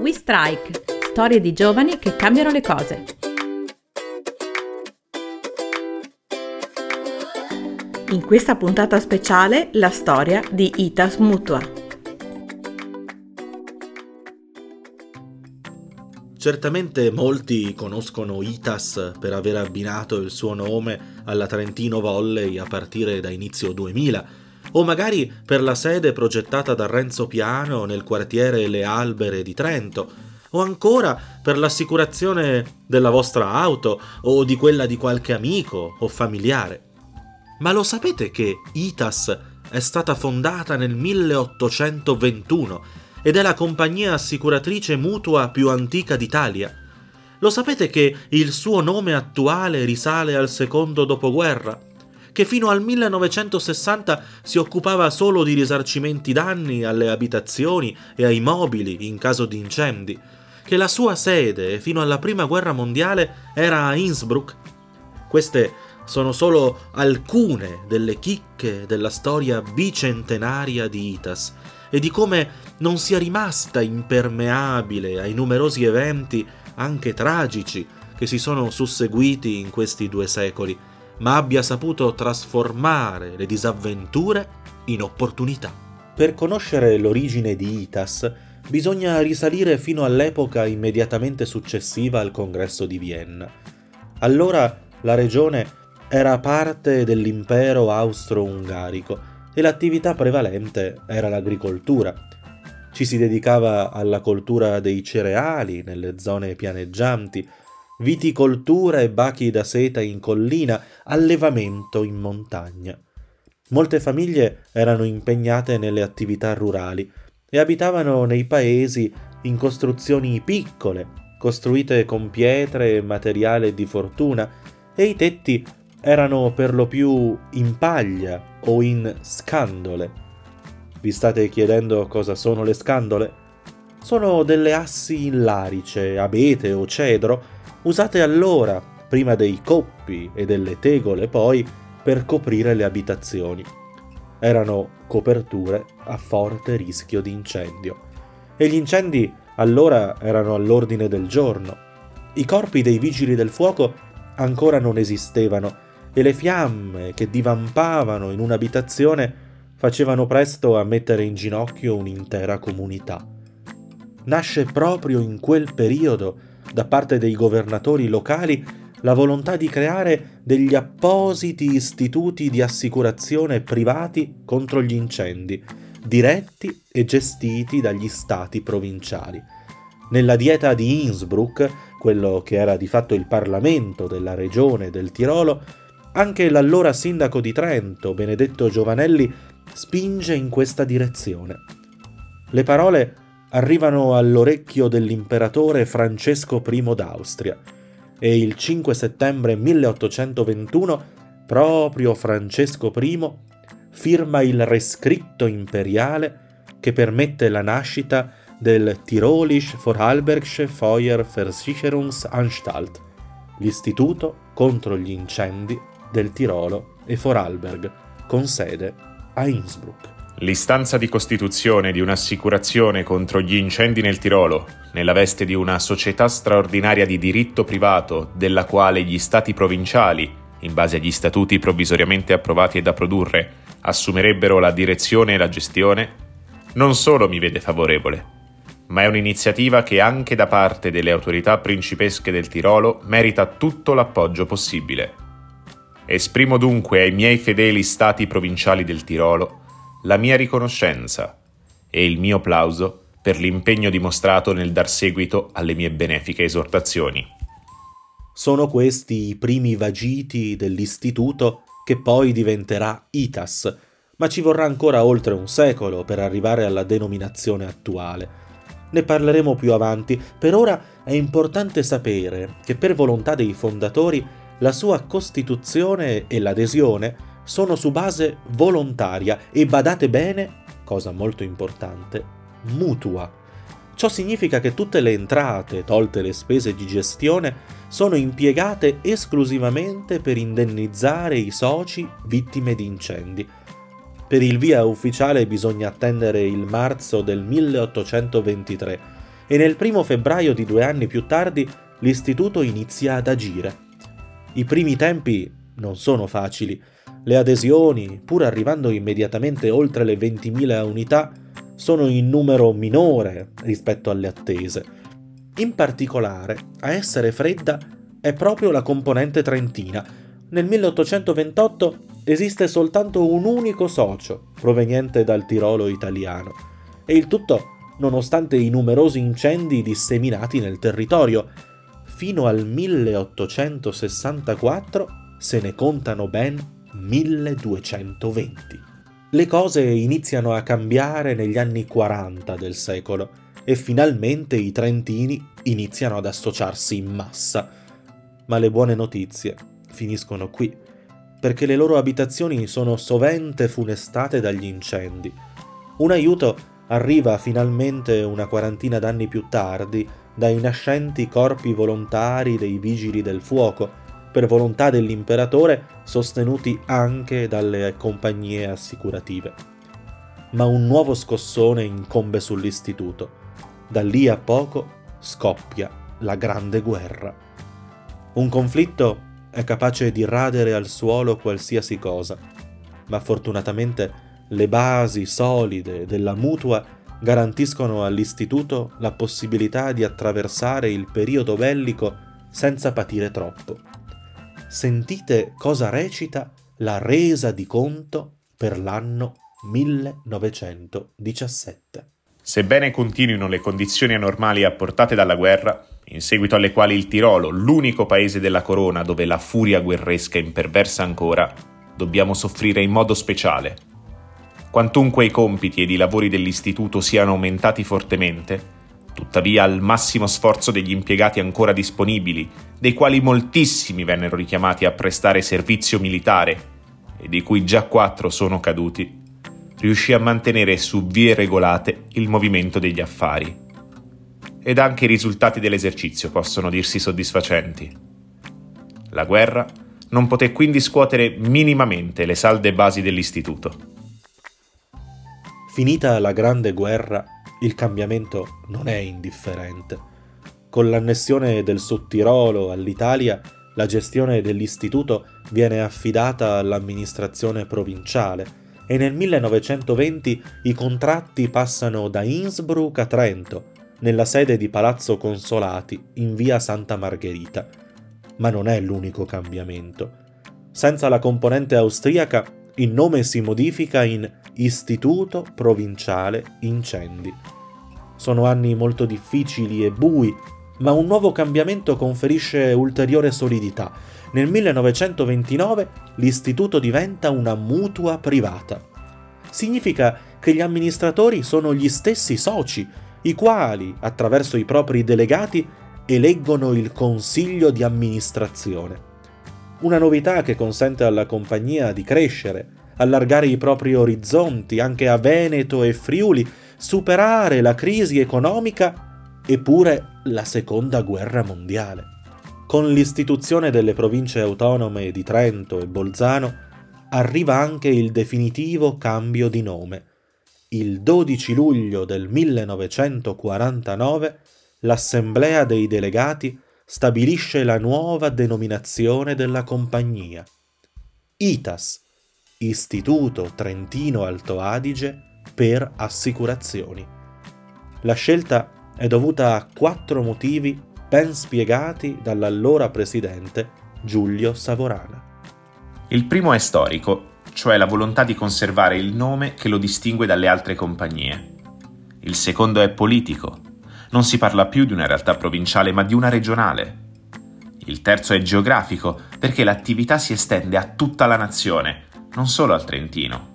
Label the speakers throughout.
Speaker 1: We Strike, storie di giovani che cambiano le cose. In questa puntata speciale la storia di Itas Mutua.
Speaker 2: Certamente molti conoscono Itas per aver abbinato il suo nome alla Trentino Volley a partire da inizio 2000 o magari per la sede progettata da Renzo Piano nel quartiere Le Albere di Trento, o ancora per l'assicurazione della vostra auto o di quella di qualche amico o familiare. Ma lo sapete che ITAS è stata fondata nel 1821 ed è la compagnia assicuratrice mutua più antica d'Italia? Lo sapete che il suo nome attuale risale al secondo dopoguerra? Che fino al 1960 si occupava solo di risarcimenti danni alle abitazioni e ai mobili in caso di incendi, che la sua sede fino alla prima guerra mondiale era a Innsbruck. Queste sono solo alcune delle chicche della storia bicentenaria di Itas e di come non sia rimasta impermeabile ai numerosi eventi, anche tragici, che si sono susseguiti in questi due secoli ma abbia saputo trasformare le disavventure in opportunità. Per conoscere l'origine di Itas bisogna risalire fino all'epoca immediatamente successiva al congresso di Vienna. Allora la regione era parte dell'impero austro-ungarico e l'attività prevalente era l'agricoltura. Ci si dedicava alla coltura dei cereali nelle zone pianeggianti, viticoltura e bachi da seta in collina, allevamento in montagna. Molte famiglie erano impegnate nelle attività rurali e abitavano nei paesi in costruzioni piccole, costruite con pietre e materiale di fortuna, e i tetti erano per lo più in paglia o in scandole. Vi state chiedendo cosa sono le scandole? Sono delle assi in larice, abete o cedro usate allora, prima dei coppi e delle tegole poi, per coprire le abitazioni. Erano coperture a forte rischio di incendio. E gli incendi allora erano all'ordine del giorno. I corpi dei vigili del fuoco ancora non esistevano e le fiamme che divampavano in un'abitazione facevano presto a mettere in ginocchio un'intera comunità. Nasce proprio in quel periodo da parte dei governatori locali la volontà di creare degli appositi istituti di assicurazione privati contro gli incendi, diretti e gestiti dagli stati provinciali. Nella dieta di Innsbruck, quello che era di fatto il Parlamento della regione del Tirolo, anche l'allora sindaco di Trento, Benedetto Giovanelli, spinge in questa direzione. Le parole arrivano all'orecchio dell'imperatore Francesco I d'Austria e il 5 settembre 1821 proprio Francesco I firma il rescritto imperiale che permette la nascita del Tirolische Vorarlbergische Feuerversicherungsanstalt, l'istituto contro gli incendi del Tirolo e Vorarlberg, con sede a Innsbruck.
Speaker 3: L'istanza di costituzione di un'assicurazione contro gli incendi nel Tirolo, nella veste di una società straordinaria di diritto privato, della quale gli stati provinciali, in base agli statuti provvisoriamente approvati e da produrre, assumerebbero la direzione e la gestione, non solo mi vede favorevole, ma è un'iniziativa che anche da parte delle autorità principesche del Tirolo merita tutto l'appoggio possibile. Esprimo dunque ai miei fedeli stati provinciali del Tirolo la mia riconoscenza e il mio plauso per l'impegno dimostrato nel dar seguito alle mie benefiche esortazioni.
Speaker 2: Sono questi i primi vagiti dell'istituto che poi diventerà ITAS, ma ci vorrà ancora oltre un secolo per arrivare alla denominazione attuale. Ne parleremo più avanti, per ora è importante sapere che per volontà dei fondatori la sua costituzione e l'adesione sono su base volontaria e badate bene, cosa molto importante, mutua. Ciò significa che tutte le entrate, tolte le spese di gestione, sono impiegate esclusivamente per indennizzare i soci vittime di incendi. Per il via ufficiale bisogna attendere il marzo del 1823 e nel primo febbraio di due anni più tardi l'istituto inizia ad agire. I primi tempi non sono facili. Le adesioni, pur arrivando immediatamente oltre le 20.000 unità, sono in numero minore rispetto alle attese. In particolare, a essere fredda è proprio la componente trentina. Nel 1828 esiste soltanto un unico socio proveniente dal Tirolo italiano e il tutto nonostante i numerosi incendi disseminati nel territorio. Fino al 1864 se ne contano ben 1220. Le cose iniziano a cambiare negli anni 40 del secolo e finalmente i trentini iniziano ad associarsi in massa. Ma le buone notizie finiscono qui, perché le loro abitazioni sono sovente funestate dagli incendi. Un aiuto arriva finalmente una quarantina d'anni più tardi dai nascenti corpi volontari dei vigili del fuoco, per volontà dell'imperatore sostenuti anche dalle compagnie assicurative. Ma un nuovo scossone incombe sull'istituto. Da lì a poco scoppia la Grande Guerra. Un conflitto è capace di radere al suolo qualsiasi cosa, ma fortunatamente le basi solide della mutua garantiscono all'istituto la possibilità di attraversare il periodo bellico senza patire troppo. Sentite cosa recita la resa di conto per l'anno 1917.
Speaker 3: Sebbene continuino le condizioni anormali apportate dalla guerra, in seguito alle quali il Tirolo, l'unico paese della corona dove la furia guerresca imperversa ancora, dobbiamo soffrire in modo speciale Quantunque i compiti ed i lavori dell'istituto siano aumentati fortemente, tuttavia al massimo sforzo degli impiegati ancora disponibili, dei quali moltissimi vennero richiamati a prestare servizio militare e di cui già quattro sono caduti, riuscì a mantenere su vie regolate il movimento degli affari. Ed anche i risultati dell'esercizio possono dirsi soddisfacenti. La guerra non poté quindi scuotere minimamente le salde basi dell'istituto.
Speaker 2: Finita la Grande Guerra, il cambiamento non è indifferente. Con l'annessione del Sottirolo all'Italia, la gestione dell'istituto viene affidata all'amministrazione provinciale e nel 1920 i contratti passano da Innsbruck a Trento, nella sede di Palazzo Consolati in via Santa Margherita. Ma non è l'unico cambiamento. Senza la componente austriaca, il nome si modifica in Istituto Provinciale Incendi. Sono anni molto difficili e bui, ma un nuovo cambiamento conferisce ulteriore solidità. Nel 1929 l'istituto diventa una mutua privata. Significa che gli amministratori sono gli stessi soci, i quali, attraverso i propri delegati, eleggono il consiglio di amministrazione. Una novità che consente alla compagnia di crescere, allargare i propri orizzonti anche a Veneto e Friuli, superare la crisi economica e pure la seconda guerra mondiale. Con l'istituzione delle province autonome di Trento e Bolzano arriva anche il definitivo cambio di nome. Il 12 luglio del 1949 l'Assemblea dei delegati stabilisce la nuova denominazione della compagnia. ITAS, Istituto Trentino Alto Adige per Assicurazioni. La scelta è dovuta a quattro motivi ben spiegati dall'allora presidente Giulio Savorana.
Speaker 3: Il primo è storico, cioè la volontà di conservare il nome che lo distingue dalle altre compagnie. Il secondo è politico. Non si parla più di una realtà provinciale ma di una regionale. Il terzo è geografico, perché l'attività si estende a tutta la nazione non solo al Trentino.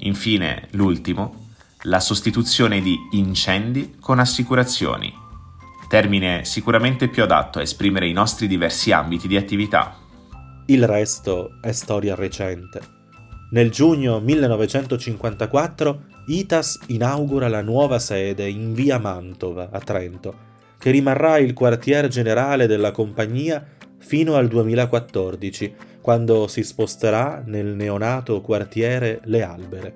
Speaker 3: Infine, l'ultimo, la sostituzione di incendi con assicurazioni, termine sicuramente più adatto a esprimere i nostri diversi ambiti di attività.
Speaker 2: Il resto è storia recente. Nel giugno 1954 ITAS inaugura la nuova sede in via Mantova, a Trento, che rimarrà il quartier generale della compagnia fino al 2014, quando si sposterà nel neonato quartiere Le Albere.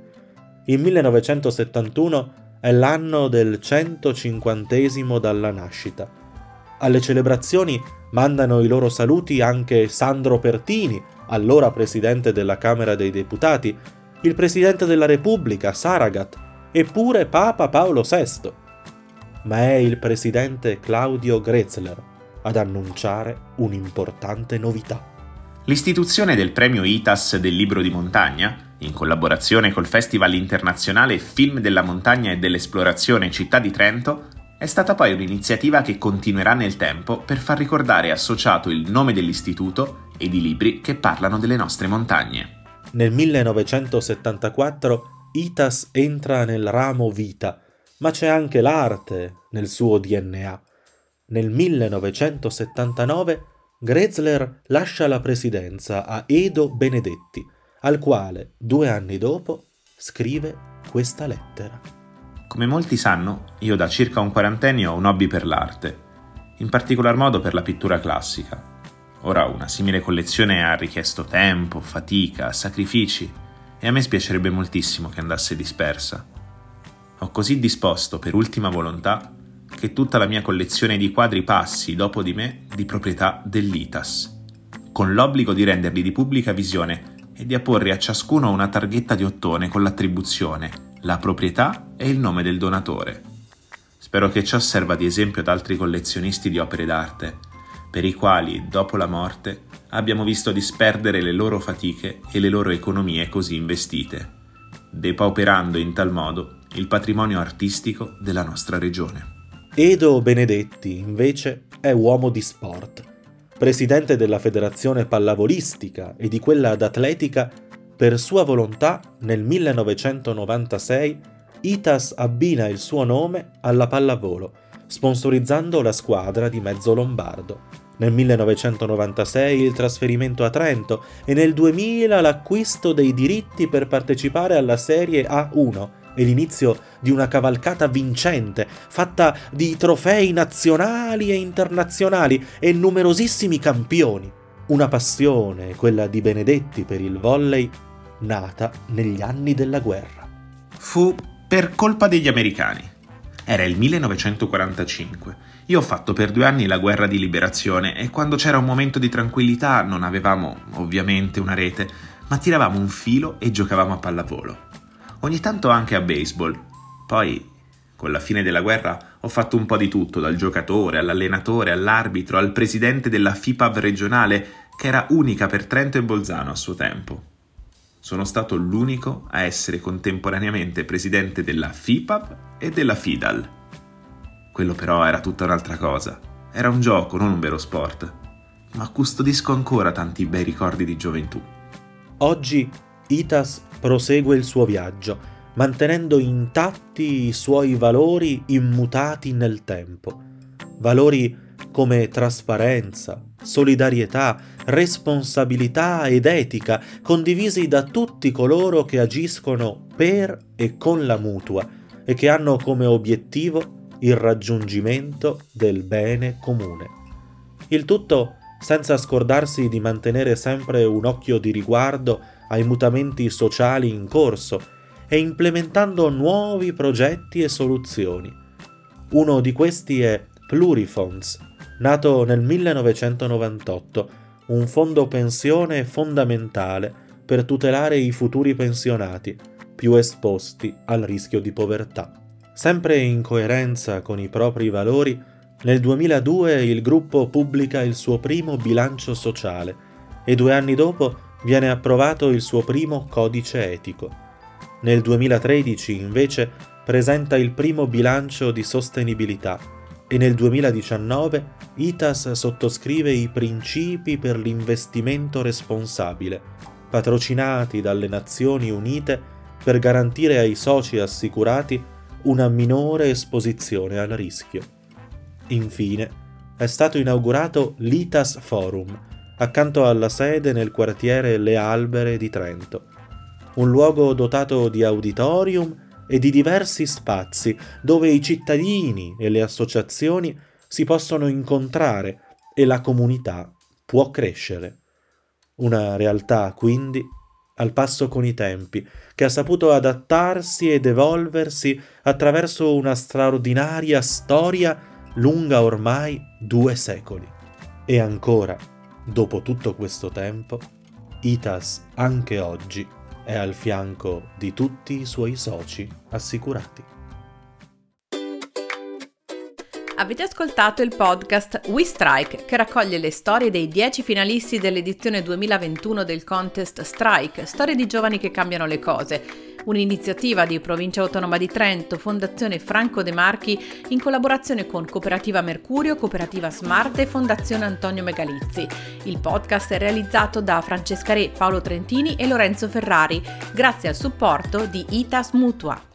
Speaker 2: Il 1971 è l'anno del 150 dalla nascita. Alle celebrazioni mandano i loro saluti anche Sandro Pertini, allora presidente della Camera dei Deputati, il presidente della Repubblica, Saragat, e pure Papa Paolo VI. Ma è il presidente Claudio Grezler ad annunciare un'importante novità.
Speaker 3: L'istituzione del premio ITAS del libro di montagna, in collaborazione col Festival internazionale Film della montagna e dell'esplorazione Città di Trento, è stata poi un'iniziativa che continuerà nel tempo per far ricordare associato il nome dell'istituto e di libri che parlano delle nostre montagne.
Speaker 2: Nel 1974 ITAS entra nel ramo vita, ma c'è anche l'arte nel suo DNA. Nel 1979 Grezler lascia la presidenza a Edo Benedetti, al quale due anni dopo scrive questa lettera.
Speaker 3: Come molti sanno, io da circa un quarantennio ho un hobby per l'arte, in particolar modo per la pittura classica. Ora una simile collezione ha richiesto tempo, fatica, sacrifici e a me spiacerebbe moltissimo che andasse dispersa. Ho così disposto, per ultima volontà, che tutta la mia collezione di quadri passi, dopo di me, di proprietà dell'ITAS, con l'obbligo di renderli di pubblica visione e di apporre a ciascuno una targhetta di ottone con l'attribuzione, la proprietà e il nome del donatore. Spero che ciò serva di esempio ad altri collezionisti di opere d'arte, per i quali, dopo la morte, abbiamo visto disperdere le loro fatiche e le loro economie così investite, depauperando in tal modo il patrimonio artistico della nostra regione.
Speaker 2: Edo Benedetti, invece, è uomo di sport. Presidente della federazione pallavolistica e di quella d'atletica, per sua volontà nel 1996 ITAS abbina il suo nome alla pallavolo, sponsorizzando la squadra di mezzo lombardo. Nel 1996 il trasferimento a Trento e nel 2000 l'acquisto dei diritti per partecipare alla Serie A1 e l'inizio di una cavalcata vincente, fatta di trofei nazionali e internazionali e numerosissimi campioni. Una passione, quella di Benedetti per il volley, nata negli anni della guerra.
Speaker 3: Fu per colpa degli americani. Era il 1945. Io ho fatto per due anni la guerra di liberazione e quando c'era un momento di tranquillità non avevamo, ovviamente, una rete, ma tiravamo un filo e giocavamo a pallavolo ogni tanto anche a baseball. Poi, con la fine della guerra, ho fatto un po' di tutto, dal giocatore all'allenatore, all'arbitro, al presidente della FIPAV regionale, che era unica per Trento e Bolzano a suo tempo. Sono stato l'unico a essere contemporaneamente presidente della FIPAV e della FIDAL. Quello però era tutta un'altra cosa. Era un gioco, non un vero sport. Ma custodisco ancora tanti bei ricordi di gioventù.
Speaker 2: Oggi Itas prosegue il suo viaggio, mantenendo intatti i suoi valori immutati nel tempo. Valori come trasparenza, solidarietà, responsabilità ed etica, condivisi da tutti coloro che agiscono per e con la mutua e che hanno come obiettivo il raggiungimento del bene comune. Il tutto senza scordarsi di mantenere sempre un occhio di riguardo ai mutamenti sociali in corso e implementando nuovi progetti e soluzioni. Uno di questi è Plurifonds, nato nel 1998, un fondo pensione fondamentale per tutelare i futuri pensionati più esposti al rischio di povertà. Sempre in coerenza con i propri valori, nel 2002 il gruppo pubblica il suo primo bilancio sociale e due anni dopo viene approvato il suo primo codice etico. Nel 2013 invece presenta il primo bilancio di sostenibilità e nel 2019 ITAS sottoscrive i principi per l'investimento responsabile, patrocinati dalle Nazioni Unite per garantire ai soci assicurati una minore esposizione al rischio. Infine, è stato inaugurato l'ITAS Forum, accanto alla sede nel quartiere Le Albere di Trento. Un luogo dotato di auditorium e di diversi spazi dove i cittadini e le associazioni si possono incontrare e la comunità può crescere. Una realtà quindi al passo con i tempi, che ha saputo adattarsi ed evolversi attraverso una straordinaria storia lunga ormai due secoli. E ancora, dopo tutto questo tempo, ITAS anche oggi è al fianco di tutti i suoi soci assicurati.
Speaker 1: Avete ascoltato il podcast We Strike che raccoglie le storie dei 10 finalisti dell'edizione 2021 del contest Strike, storie di giovani che cambiano le cose, un'iniziativa di Provincia Autonoma di Trento, Fondazione Franco De Marchi in collaborazione con Cooperativa Mercurio, Cooperativa Smart e Fondazione Antonio Megalizzi. Il podcast è realizzato da Francesca Re, Paolo Trentini e Lorenzo Ferrari, grazie al supporto di ITAS Mutua.